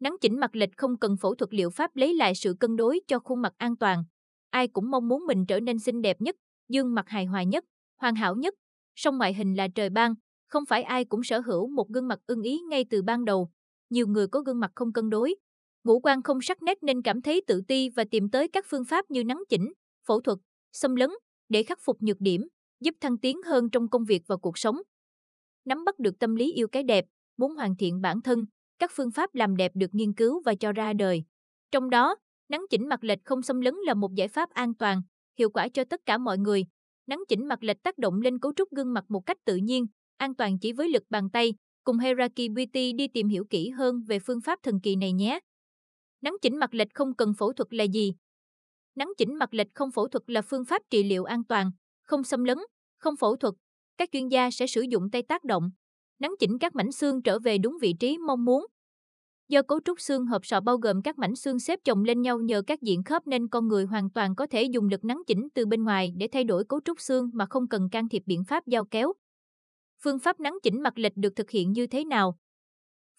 Nắn chỉnh mặt lệch không cần phẫu thuật liệu pháp lấy lại sự cân đối cho khuôn mặt an toàn. Ai cũng mong muốn mình trở nên xinh đẹp nhất, dương mặt hài hòa nhất, hoàn hảo nhất. Song ngoại hình là trời ban, không phải ai cũng sở hữu một gương mặt ưng ý ngay từ ban đầu. Nhiều người có gương mặt không cân đối, ngũ quan không sắc nét nên cảm thấy tự ti và tìm tới các phương pháp như nắn chỉnh, phẫu thuật, xâm lấn để khắc phục nhược điểm, giúp thăng tiến hơn trong công việc và cuộc sống. Nắm bắt được tâm lý yêu cái đẹp, muốn hoàn thiện bản thân, các phương pháp làm đẹp được nghiên cứu và cho ra đời. Trong đó, nắn chỉnh mặt lệch không xâm lấn là một giải pháp an toàn, hiệu quả cho tất cả mọi người. Nắn chỉnh mặt lệch tác động lên cấu trúc gương mặt một cách tự nhiên, an toàn chỉ với lực bàn tay. Cùng Heraki Beauty đi tìm hiểu kỹ hơn về phương pháp thần kỳ này nhé. Nắn chỉnh mặt lệch không cần phẫu thuật là gì? Nắn chỉnh mặt lệch không phẫu thuật là phương pháp trị liệu an toàn, không xâm lấn, không phẫu thuật. Các chuyên gia sẽ sử dụng tay tác động, nắn chỉnh các mảnh xương trở về đúng vị trí mong muốn. Do cấu trúc xương hộp sọ bao gồm các mảnh xương xếp chồng lên nhau nhờ các diện khớp nên con người hoàn toàn có thể dùng lực nắn chỉnh từ bên ngoài để thay đổi cấu trúc xương mà không cần can thiệp biện pháp dao kéo. Phương pháp nắn chỉnh mặt lệch được thực hiện như thế nào?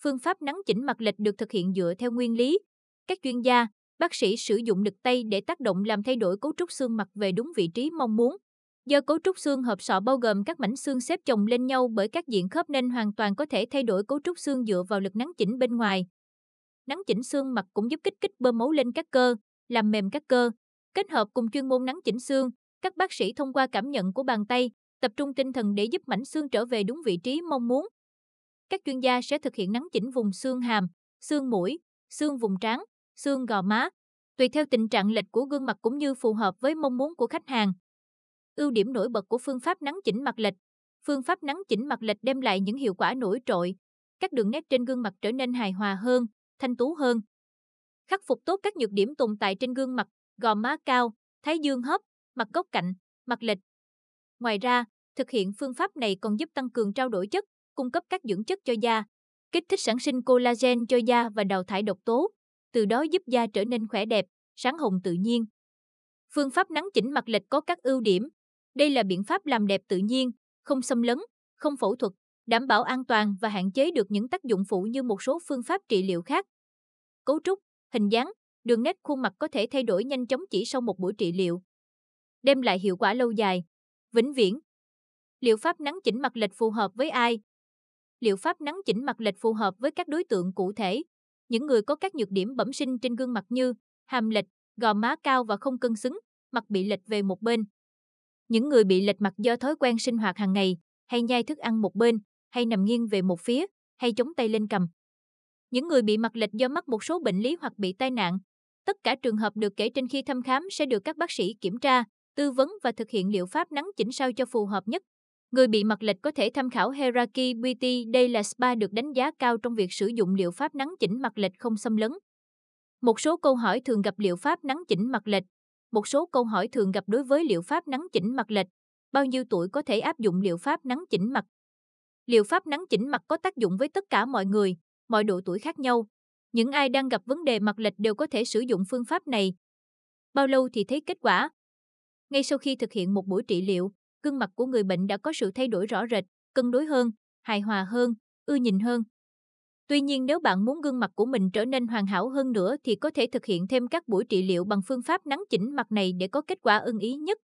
Phương pháp nắn chỉnh mặt lệch được thực hiện dựa theo nguyên lý. Các chuyên gia, bác sĩ sử dụng lực tay để tác động làm thay đổi cấu trúc xương mặt về đúng vị trí mong muốn. Do cấu trúc xương hộp sọ bao gồm các mảnh xương xếp chồng lên nhau bởi các diện khớp nên hoàn toàn có thể thay đổi cấu trúc xương dựa vào lực nắn chỉnh bên ngoài. Nắn chỉnh xương mặt cũng giúp kích thích bơm máu lên các cơ, làm mềm các cơ. Kết hợp cùng chuyên môn nắn chỉnh xương, các bác sĩ thông qua cảm nhận của bàn tay, tập trung tinh thần để giúp mảnh xương trở về đúng vị trí mong muốn. Các chuyên gia sẽ thực hiện nắn chỉnh vùng xương hàm, xương mũi, xương vùng trán, xương gò má, tùy theo tình trạng lệch của gương mặt cũng như phù hợp với mong muốn của khách hàng. Ưu điểm nổi bật của phương pháp nắn chỉnh mặt lệch. Phương pháp nắn chỉnh mặt lệch đem lại những hiệu quả nổi trội. Các đường nét trên gương mặt trở nên hài hòa hơn, thanh tú hơn. Khắc phục tốt các nhược điểm tồn tại trên gương mặt, gò má cao, thái dương hấp, mặt góc cạnh, mặt lệch. Ngoài ra, thực hiện phương pháp này còn giúp tăng cường trao đổi chất, cung cấp các dưỡng chất cho da, kích thích sản sinh collagen cho da và đào thải độc tố, từ đó giúp da trở nên khỏe đẹp, sáng hồng tự nhiên. Phương pháp nắn chỉnh mặt lệch có các ưu điểm. Đây là biện pháp làm đẹp tự nhiên, không xâm lấn, không phẫu thuật, đảm bảo an toàn và hạn chế được những tác dụng phụ như một số phương pháp trị liệu khác. Cấu trúc, hình dáng, đường nét khuôn mặt có thể thay đổi nhanh chóng chỉ sau một buổi trị liệu. Đem lại hiệu quả lâu dài, vĩnh viễn. Liệu pháp nắn chỉnh mặt lệch phù hợp với ai? Liệu pháp nắn chỉnh mặt lệch phù hợp với các đối tượng cụ thể. Những người có các nhược điểm bẩm sinh trên gương mặt như hàm lệch, gò má cao và không cân xứng, mặt bị lệch về một bên. Những người bị lệch mặt do thói quen sinh hoạt hàng ngày, hay nhai thức ăn một bên, hay nằm nghiêng về một phía, hay chống tay lên cầm. Những người bị mặt lệch do mắc một số bệnh lý hoặc bị tai nạn. Tất cả trường hợp được kể trên khi thăm khám sẽ được các bác sĩ kiểm tra, tư vấn và thực hiện liệu pháp nắn chỉnh sao cho phù hợp nhất. Người bị mặt lệch có thể tham khảo Heraki Beauty. Đây là spa được đánh giá cao trong việc sử dụng liệu pháp nắn chỉnh mặt lệch không xâm lấn. Một số câu hỏi thường gặp liệu pháp nắn chỉnh mặt lệch. Một số câu hỏi thường gặp đối với liệu pháp nắn chỉnh mặt lệch. Bao nhiêu tuổi có thể áp dụng liệu pháp nắn chỉnh mặt? Liệu pháp nắng chỉnh mặt có tác dụng với tất cả mọi người, mọi độ tuổi khác nhau. Những ai đang gặp vấn đề mặt lệch đều có thể sử dụng phương pháp này. Bao lâu thì thấy kết quả? Ngay sau khi thực hiện một buổi trị liệu, gương mặt của người bệnh đã có sự thay đổi rõ rệt, cân đối hơn, hài hòa hơn, ưa nhìn hơn. Tuy nhiên nếu bạn muốn gương mặt của mình trở nên hoàn hảo hơn nữa thì có thể thực hiện thêm các buổi trị liệu bằng phương pháp nắng chỉnh mặt này để có kết quả ưng ý nhất.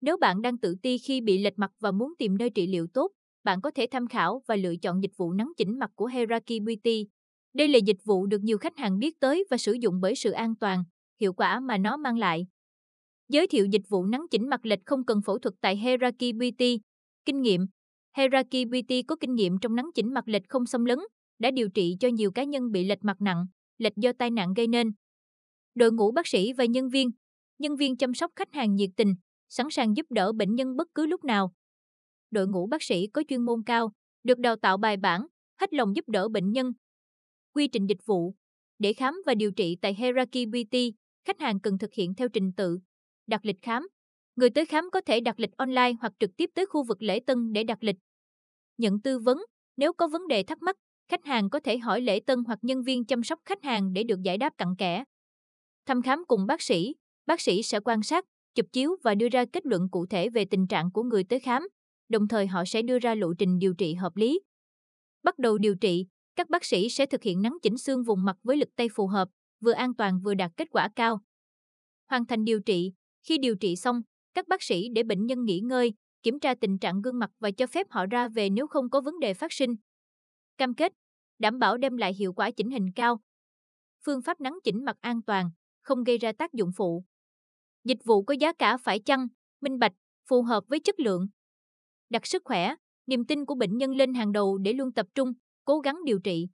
Nếu bạn đang tự ti khi bị lệch mặt và muốn tìm nơi trị liệu tốt, bạn có thể tham khảo và lựa chọn dịch vụ nắn chỉnh mặt của Heraki Beauty. Đây là dịch vụ được nhiều khách hàng biết tới và sử dụng bởi sự an toàn, hiệu quả mà nó mang lại. Giới thiệu dịch vụ nắn chỉnh mặt lệch không cần phẫu thuật tại Heraki Beauty. Kinh nghiệm Heraki Beauty có kinh nghiệm trong nắn chỉnh mặt lệch không xâm lấn, đã điều trị cho nhiều cá nhân bị lệch mặt nặng, lệch do tai nạn gây nên. Đội ngũ bác sĩ và nhân viên, nhân viên chăm sóc khách hàng nhiệt tình, sẵn sàng giúp đỡ bệnh nhân bất cứ lúc nào. Đội ngũ bác sĩ có chuyên môn cao, được đào tạo bài bản, hết lòng giúp đỡ bệnh nhân. Quy trình dịch vụ Để khám và điều trị tại Heraki Beauty, khách hàng cần thực hiện theo trình tự. Đặt lịch khám. Người tới khám có thể đặt lịch online hoặc trực tiếp tới khu vực lễ tân để đặt lịch. Nhận tư vấn. Nếu có vấn đề thắc mắc, khách hàng có thể hỏi lễ tân hoặc nhân viên chăm sóc khách hàng để được giải đáp cặn kẽ. Thăm khám cùng bác sĩ, bác sĩ sẽ quan sát, chụp chiếu và đưa ra kết luận cụ thể về tình trạng của người tới khám, đồng thời họ sẽ đưa ra lộ trình điều trị hợp lý. Bắt đầu điều trị, Các bác sĩ sẽ thực hiện nắn chỉnh xương vùng mặt với lực tay phù hợp, vừa an toàn vừa đạt kết quả cao. Hoàn thành điều trị, khi điều trị xong, các bác sĩ để bệnh nhân nghỉ ngơi, kiểm tra tình trạng gương mặt và cho phép họ ra về nếu không có vấn đề phát sinh. Cam kết, đảm bảo đem lại hiệu quả chỉnh hình cao. Phương pháp nắn chỉnh mặt an toàn, không gây ra tác dụng phụ. Dịch vụ có giá cả phải chăng, minh bạch, phù hợp với chất lượng. Đặt sức khỏe, niềm tin của bệnh nhân lên hàng đầu để luôn tập trung, cố gắng điều trị.